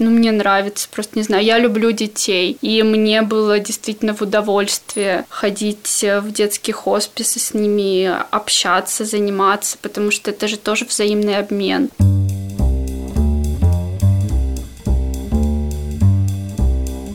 Ну, мне нравится, просто не знаю, я люблю детей, и мне было действительно в удовольствие ходить в детские хосписы с ними, общаться, заниматься, потому что это же тоже взаимный обмен.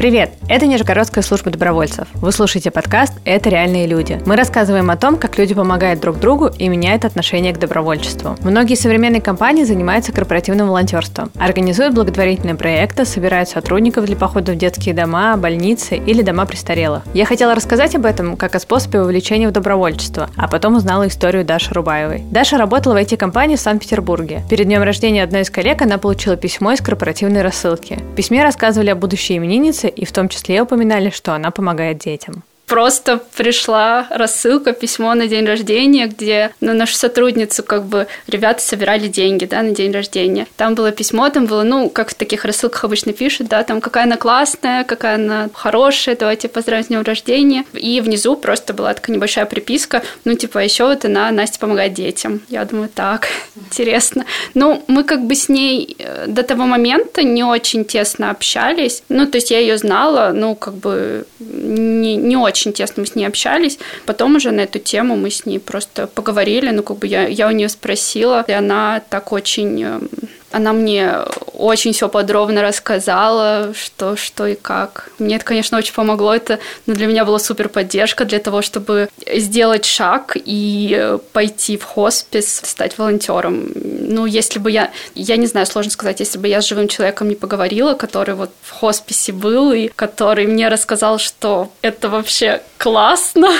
Привет! Это Нижегородская служба добровольцев. Вы слушаете подкаст «Это реальные люди». Мы рассказываем о том, как люди помогают друг другу и меняют отношение к добровольчеству. Многие современные компании занимаются корпоративным волонтерством, организуют благотворительные проекты, собирают сотрудников для похода в детские дома, больницы или дома престарелых. Я хотела рассказать об этом как о способе вовлечения в добровольчество, а потом узнала историю Даши Рубаевой. Даша работала в IT-компании в Санкт-Петербурге. Перед днем рождения одной из коллег она получила письмо из корпоративной рассылки. В письме рассказывали о будущей имениннице и в том числе упоминали, что она помогает детям просто пришла рассылка, письмо на день рождения, где на нашу сотрудницу как бы ребята собирали деньги, да, на день рождения. Там было письмо, там было, ну, как в таких рассылках обычно пишут, да, там какая она классная, какая она хорошая, давайте поздравим с днем рождения. И внизу просто была такая небольшая приписка, ну, типа, «А еще вот она, Настя помогает детям. Я думаю, так, интересно. Ну, мы как бы с ней э, до того момента не очень тесно общались. Ну, то есть я ее знала, ну, как бы не, не очень очень тесно мы с ней общались. Потом уже на эту тему мы с ней просто поговорили, ну, как бы я, я у нее спросила, и она так очень эм, она мне очень все подробно рассказала, что, что и как. Мне это, конечно, очень помогло. Это ну, для меня была супер поддержка для того, чтобы сделать шаг и пойти в хоспис, стать волонтером. Ну, если бы я, я не знаю, сложно сказать, если бы я с живым человеком не поговорила, который вот в хосписе был и который мне рассказал, что это вообще классно,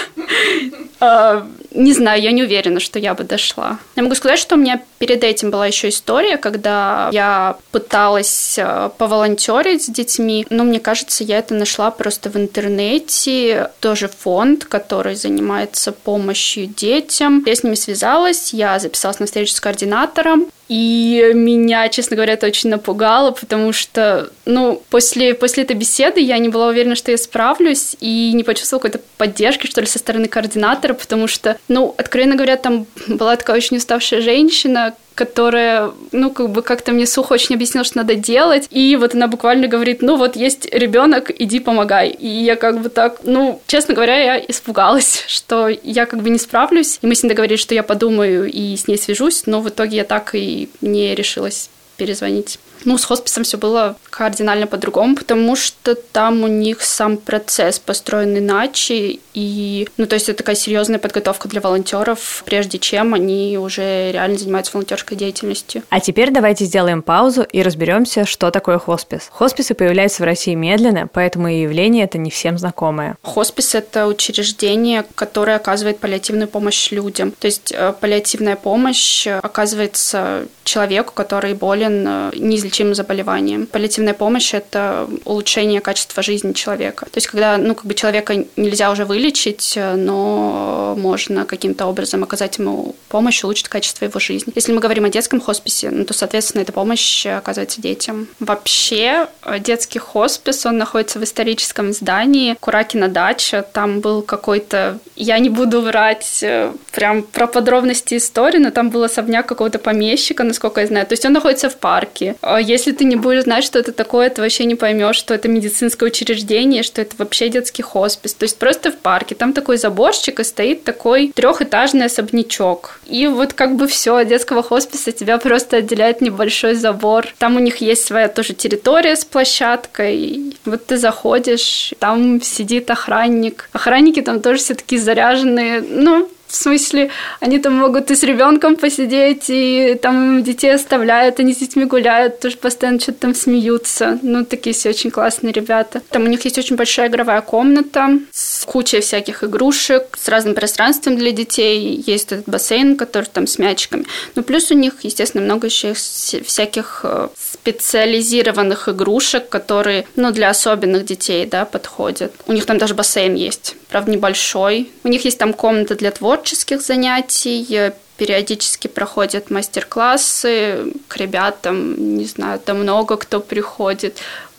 а, не знаю, я не уверена, что я бы дошла. Я могу сказать, что у меня перед этим была еще история, когда я пыталась э, поволонтерить с детьми, но мне кажется, я это нашла просто в интернете. Тоже фонд, который занимается помощью детям. Я с ними связалась, я записалась на встречу с координатором, и меня, честно говоря, это очень напугало, потому что, ну, после, после этой беседы я не была уверена, что я справлюсь, и не почувствовала какой-то поддержки, что ли, со стороны координатора, потому что, ну, откровенно говоря, там была такая очень уставшая женщина, которая, ну, как бы как-то мне сухо очень объяснила, что надо делать. И вот она буквально говорит, ну, вот есть ребенок, иди помогай. И я как бы так, ну, честно говоря, я испугалась, что я как бы не справлюсь. И мы с ней договорились, что я подумаю и с ней свяжусь, но в итоге я так и не решилась перезвонить. Ну, с хосписом все было кардинально по-другому, потому что там у них сам процесс построен иначе, и, ну, то есть это такая серьезная подготовка для волонтеров, прежде чем они уже реально занимаются волонтерской деятельностью. А теперь давайте сделаем паузу и разберемся, что такое хоспис. Хосписы появляются в России медленно, поэтому и явление это не всем знакомое. Хоспис – это учреждение, которое оказывает паллиативную помощь людям. То есть э, паллиативная помощь оказывается человеку, который болен э, неизлечимым заболеванием. Паллиативная помощь – это улучшение качества жизни человека. То есть когда ну, как бы человека нельзя уже вылечить, э, но можно каким-то образом оказать ему помощь, улучшить качество его жизни. Если мы говорим о детском хосписе, ну, то, соответственно, эта помощь оказывается детям. Вообще, э, детский хоспис, он находится в историческом здании Куракина дача. Там был какой-то... Я не буду врать прям про подробности истории, но там был особняк какого-то помещика, насколько я знаю. То есть он находится в парке. Если ты не будешь знать, что это такое, ты вообще не поймешь, что это медицинское учреждение, что это вообще детский хоспис. То есть просто в парке. Там такой заборчик и стоит такой трехэтажный особнячок. И вот как бы все, от детского хосписа тебя просто отделяет небольшой забор. Там у них есть своя тоже территория с площадкой. Вот ты заходишь, там сидит охранник. Охранники там тоже все такие заряженные. Ну, в смысле, они там могут и с ребенком посидеть, и там детей оставляют, они с детьми гуляют, тоже постоянно что-то там смеются. Ну, такие все очень классные ребята. Там у них есть очень большая игровая комната с кучей всяких игрушек, с разным пространством для детей. Есть этот бассейн, который там с мячиками. Ну, плюс у них, естественно, много еще всяких э, специализированных игрушек, которые, ну, для особенных детей, да, подходят. У них там даже бассейн есть, правда, небольшой. У них есть там комната для творческих занятий, периодически проходят мастер-классы к ребятам, не знаю, там много кто приходит.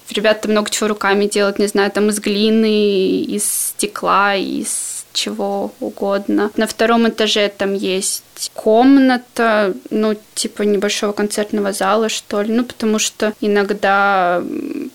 Ребята много чего руками делают, не знаю, там из глины, из стекла, из чего угодно. На втором этаже там есть комната, ну, типа небольшого концертного зала, что ли. Ну, потому что иногда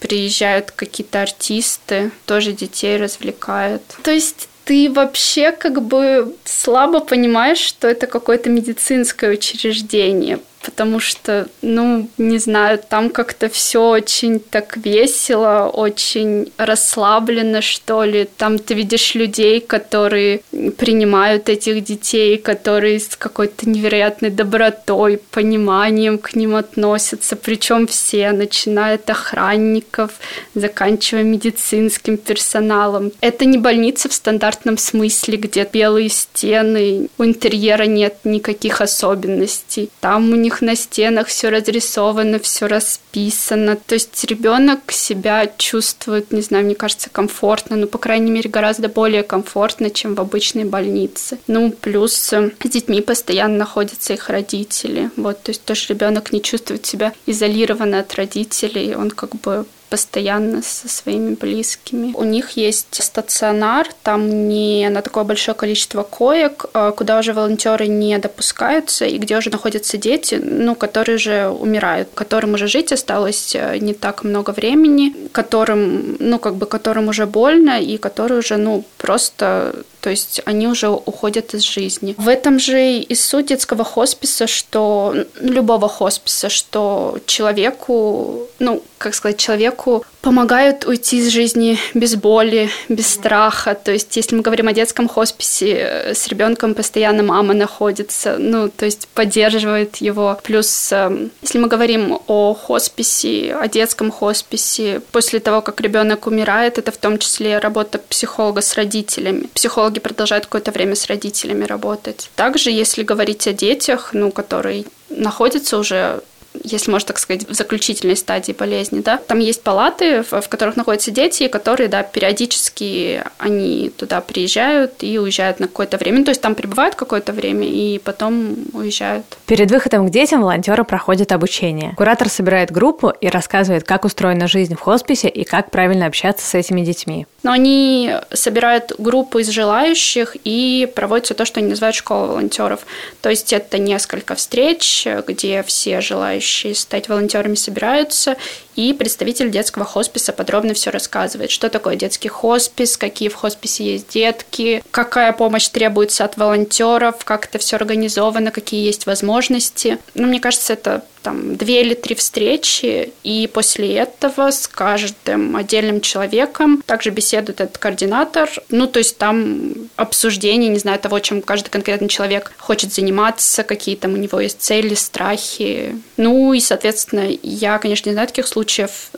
приезжают какие-то артисты, тоже детей развлекают. То есть ты вообще как бы слабо понимаешь, что это какое-то медицинское учреждение, потому что, ну, не знаю, там как-то все очень так весело, очень расслаблено, что ли. Там ты видишь людей, которые принимают этих детей, которые с какой-то невероятной добротой, пониманием к ним относятся, причем все, начиная от охранников, заканчивая медицинским персоналом. Это не больница в стандартном смысле, где белые стены, у интерьера нет никаких особенностей. Там у них них на стенах все разрисовано, все расписано. То есть ребенок себя чувствует, не знаю, мне кажется, комфортно, ну, по крайней мере, гораздо более комфортно, чем в обычной больнице. Ну, плюс э, с детьми постоянно находятся их родители. Вот, то есть тоже ребенок не чувствует себя изолированно от родителей, он как бы постоянно со своими близкими. У них есть стационар, там не на такое большое количество коек, а куда уже волонтеры не допускаются, и где уже находятся дети, ну, которые же умирают, которым уже жить осталось э, не так много времени, которым, ну, как бы, которым уже больно, и которые уже, ну, просто то есть они уже уходят из жизни. В этом же и суть детского хосписа, что ну, любого хосписа, что человеку, ну, как сказать, человеку помогают уйти из жизни без боли, без страха. То есть, если мы говорим о детском хосписе, э, с ребенком постоянно мама находится, ну, то есть поддерживает его. Плюс, эм, если мы говорим о хосписе, о детском хосписе, после того, как ребенок умирает, это в том числе работа психолога с родителями. Психологи продолжают какое-то время с родителями работать. Также, если говорить о детях, ну, которые находятся уже если можно так сказать, в заключительной стадии болезни, да. Там есть палаты, в, в которых находятся дети, которые, да, периодически они туда приезжают и уезжают на какое-то время. Ну, то есть там пребывают какое-то время и потом уезжают. Перед выходом к детям волонтеры проходят обучение. Куратор собирает группу и рассказывает, как устроена жизнь в хосписе и как правильно общаться с этими детьми. Но они собирают группу из желающих и проводят то, что они называют школа волонтеров. То есть это несколько встреч, где все желающие желающие стать волонтерами собираются, и представитель детского хосписа подробно все рассказывает, что такое детский хоспис, какие в хосписе есть детки, какая помощь требуется от волонтеров, как это все организовано, какие есть возможности. Ну, мне кажется, это там две или три встречи, и после этого с каждым отдельным человеком также беседует этот координатор. Ну, то есть там обсуждение, не знаю, того, чем каждый конкретный человек хочет заниматься, какие там у него есть цели, страхи. Ну, и, соответственно, я, конечно, не знаю таких случаев,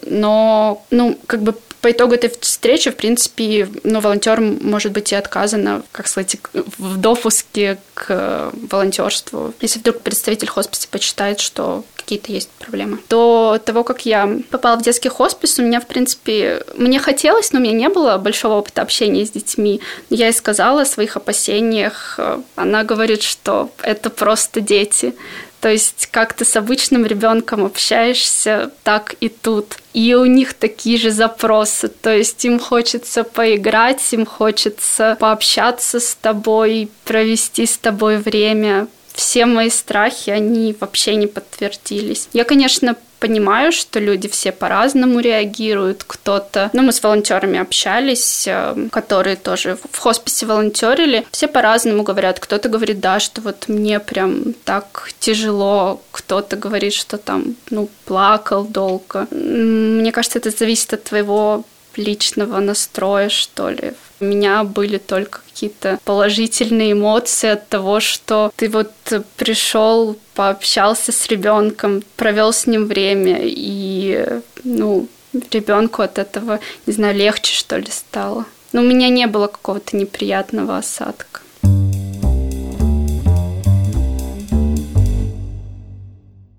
но, ну, как бы по итогу этой встречи, в принципе, ну, волонтерам может быть и отказано, как сказать, в допуске к волонтерству. Если вдруг представитель хосписа почитает, что какие-то есть проблемы. До того, как я попала в детский хоспис, у меня, в принципе, мне хотелось, но у меня не было большого опыта общения с детьми. Я ей сказала о своих опасениях. Она говорит, что это просто дети. То есть как ты с обычным ребенком общаешься, так и тут. И у них такие же запросы. То есть им хочется поиграть, им хочется пообщаться с тобой, провести с тобой время. Все мои страхи, они вообще не подтвердились. Я, конечно, понимаю, что люди все по-разному реагируют. Кто-то, ну, мы с волонтерами общались, э, которые тоже в хосписе волонтерили. Все по-разному говорят. Кто-то говорит, да, что вот мне прям так тяжело. Кто-то говорит, что там, ну, плакал долго. Мне кажется, это зависит от твоего личного настроя, что ли. У меня были только какие-то положительные эмоции от того, что ты вот пришел, пообщался с ребенком, провел с ним время, и, ну, ребенку от этого, не знаю, легче, что ли, стало. Но у меня не было какого-то неприятного осадка.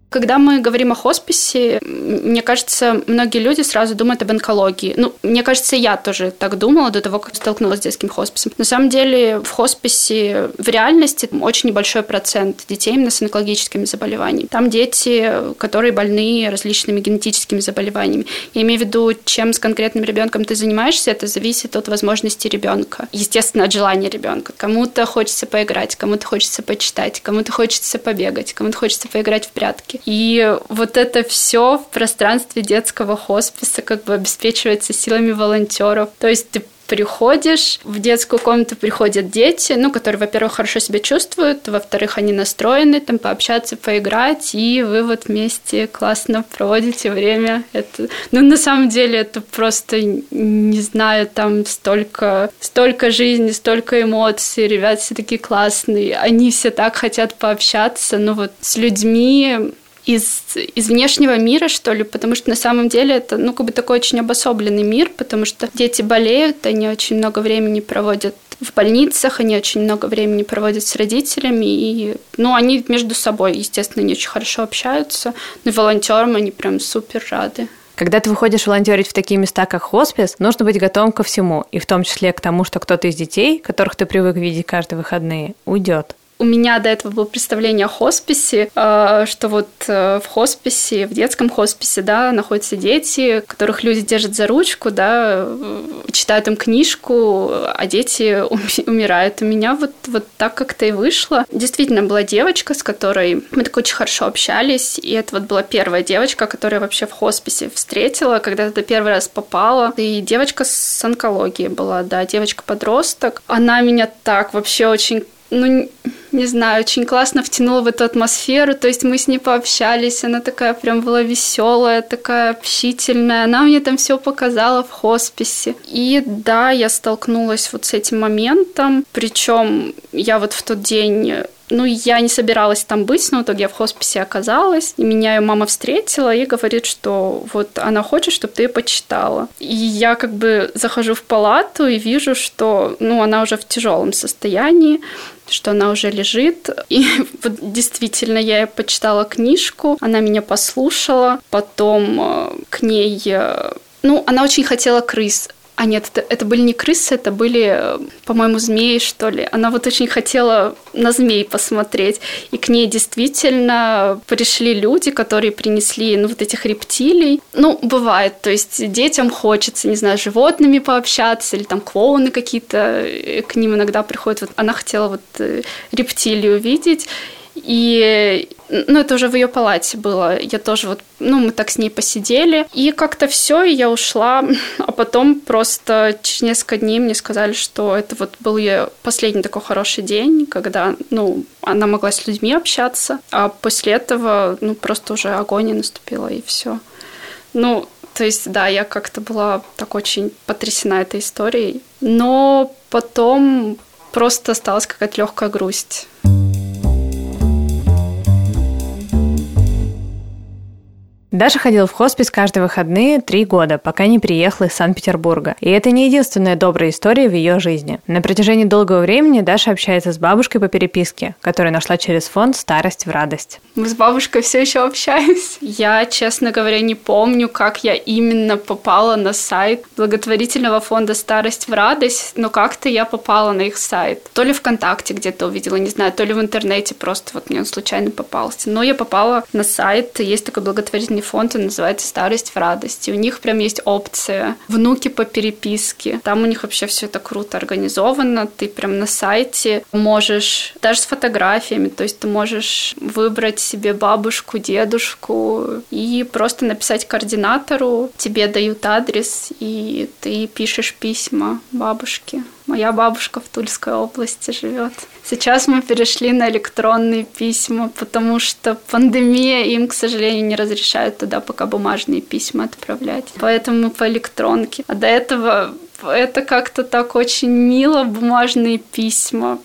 Когда мы говорим о хосписе, мне кажется, многие люди сразу думают об онкологии. Ну, мне кажется, я тоже так думала до того, как столкнулась с детским хосписом. На самом деле в хосписе в реальности очень небольшой процент детей именно с онкологическими заболеваниями. Там дети, которые больны различными генетическими заболеваниями. Я имею в виду, чем с конкретным ребенком ты занимаешься, это зависит от возможности ребенка. Естественно, от желания ребенка. Кому-то хочется поиграть, кому-то хочется почитать, кому-то хочется побегать, кому-то хочется поиграть в прятки. И вот это все в пространстве детского хосписа как бы обеспечивается силами волонтеров. То есть ты приходишь, в детскую комнату приходят дети, ну, которые, во-первых, хорошо себя чувствуют, во-вторых, они настроены там пообщаться, поиграть, и вы вот вместе классно проводите время. Это, ну, на самом деле, это просто, не знаю, там столько, столько жизни, столько эмоций, ребят все такие классные, они все так хотят пообщаться, ну, вот с людьми, из, из внешнего мира, что ли, потому что на самом деле это, ну, как бы такой очень обособленный мир, потому что дети болеют, они очень много времени проводят в больницах, они очень много времени проводят с родителями, и, ну, они между собой, естественно, не очень хорошо общаются, но волонтерам они прям супер рады. Когда ты выходишь волонтерить в такие места, как хоспис, нужно быть готовым ко всему, и в том числе к тому, что кто-то из детей, которых ты привык видеть каждые выходные, уйдет у меня до этого было представление о хосписе, э, что вот э, в хосписе, в детском хосписе, да, находятся дети, которых люди держат за ручку, да, э, читают им книжку, а дети умирают. У меня вот, вот так как-то и вышло. Действительно, была девочка, с которой мы так очень хорошо общались, и это вот была первая девочка, которая вообще в хосписе встретила, когда ты первый раз попала. И девочка с онкологией была, да, девочка-подросток. Она меня так вообще очень ну, не знаю, очень классно втянула в эту атмосферу. То есть мы с ней пообщались, она такая прям была веселая, такая общительная. Она мне там все показала в хосписе. И да, я столкнулась вот с этим моментом. Причем я вот в тот день ну, я не собиралась там быть, но в итоге я в хосписе оказалась, и меня ее мама встретила и говорит, что вот она хочет, чтобы ты ее почитала. И я как бы захожу в палату и вижу, что, ну, она уже в тяжелом состоянии, что она уже лежит. И вот действительно, я почитала книжку, она меня послушала, потом э, к ней... Э, ну, она очень хотела крыс а нет, это, это были не крысы, это были, по-моему, змеи, что ли. Она вот очень хотела на змей посмотреть. И к ней действительно пришли люди, которые принесли, ну, вот этих рептилий. Ну, бывает, то есть детям хочется, не знаю, животными пообщаться, или там клоуны какие-то э, к ним иногда приходят. Вот она хотела вот э, рептилию увидеть. И ну, это уже в ее палате было. Я тоже вот, ну, мы так с ней посидели. И как-то все, и я ушла. А потом просто через несколько дней мне сказали, что это вот был ее последний такой хороший день, когда, ну, она могла с людьми общаться. А после этого, ну, просто уже агония наступила, и все. Ну, то есть, да, я как-то была так очень потрясена этой историей. Но потом просто осталась какая-то легкая грусть. Даша ходила в хоспис каждые выходные три года, пока не приехала из Санкт-Петербурга. И это не единственная добрая история в ее жизни. На протяжении долгого времени Даша общается с бабушкой по переписке, которую нашла через фонд «Старость в радость». Мы с бабушкой все еще общаемся. Я, честно говоря, не помню, как я именно попала на сайт благотворительного фонда «Старость в радость», но как-то я попала на их сайт. То ли ВКонтакте где-то увидела, не знаю, то ли в интернете просто вот мне он случайно попался. Но я попала на сайт, есть такой благотворительный благотворительный фонд, он называется «Старость в радости». У них прям есть опция «Внуки по переписке». Там у них вообще все это круто организовано. Ты прям на сайте можешь, даже с фотографиями, то есть ты можешь выбрать себе бабушку, дедушку и просто написать координатору. Тебе дают адрес, и ты пишешь письма бабушке. Моя бабушка в Тульской области живет. Сейчас мы перешли на электронные письма, потому что пандемия им, к сожалению, не разрешает туда пока бумажные письма отправлять. Поэтому по электронке. А до этого это как-то так очень мило, бумажные письма.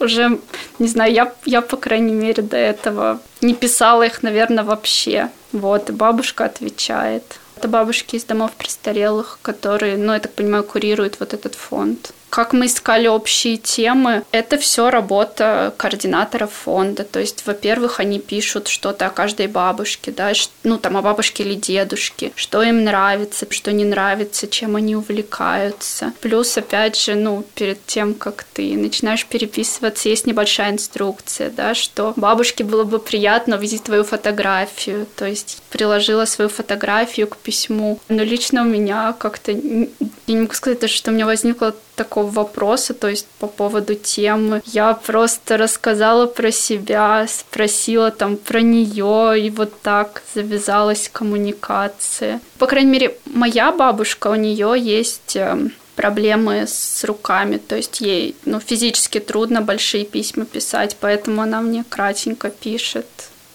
Уже, не знаю, я, я, по крайней мере, до этого не писала их, наверное, вообще. Вот, и бабушка отвечает. Это бабушки из домов престарелых, которые, ну, я так понимаю, курируют вот этот фонд. Как мы искали общие темы, это все работа координаторов фонда. То есть, во-первых, они пишут что-то о каждой бабушке, да, ну там о бабушке или дедушке, что им нравится, что не нравится, чем они увлекаются. Плюс, опять же, ну, перед тем, как ты начинаешь переписываться, есть небольшая инструкция, да, что бабушке было бы приятно увидеть твою фотографию, то есть приложила свою фотографию к письму. Но лично у меня как-то, я не могу сказать даже, что у меня возникло такого вопроса, то есть по поводу темы. Я просто рассказала про себя, спросила там про нее, и вот так завязалась коммуникация. По крайней мере, моя бабушка, у нее есть эм, проблемы с руками, то есть ей ну, физически трудно большие письма писать, поэтому она мне кратенько пишет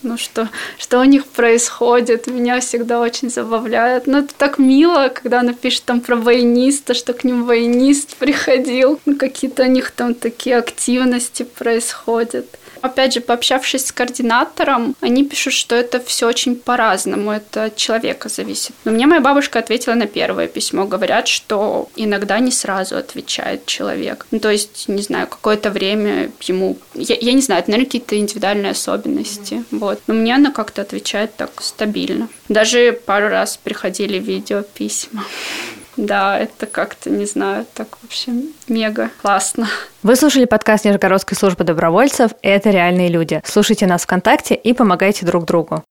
ну что, что у них происходит, меня всегда очень забавляет. Ну, это так мило, когда она пишет там про воениста, что к ним военист приходил, ну, какие-то у них там такие активности происходят. Опять же, пообщавшись с координатором, они пишут, что это все очень по-разному, это от человека зависит. Но мне моя бабушка ответила на первое письмо. Говорят, что иногда не сразу отвечает человек. Ну, то есть, не знаю, какое-то время ему... Я, я не знаю, это, наверное, какие-то индивидуальные особенности. Mm-hmm. Вот. Но мне она как-то отвечает так стабильно. Даже пару раз приходили видео письма. Да, это как-то, не знаю, так вообще мега классно. Вы слушали подкаст Нижегородской службы добровольцев «Это реальные люди». Слушайте нас ВКонтакте и помогайте друг другу.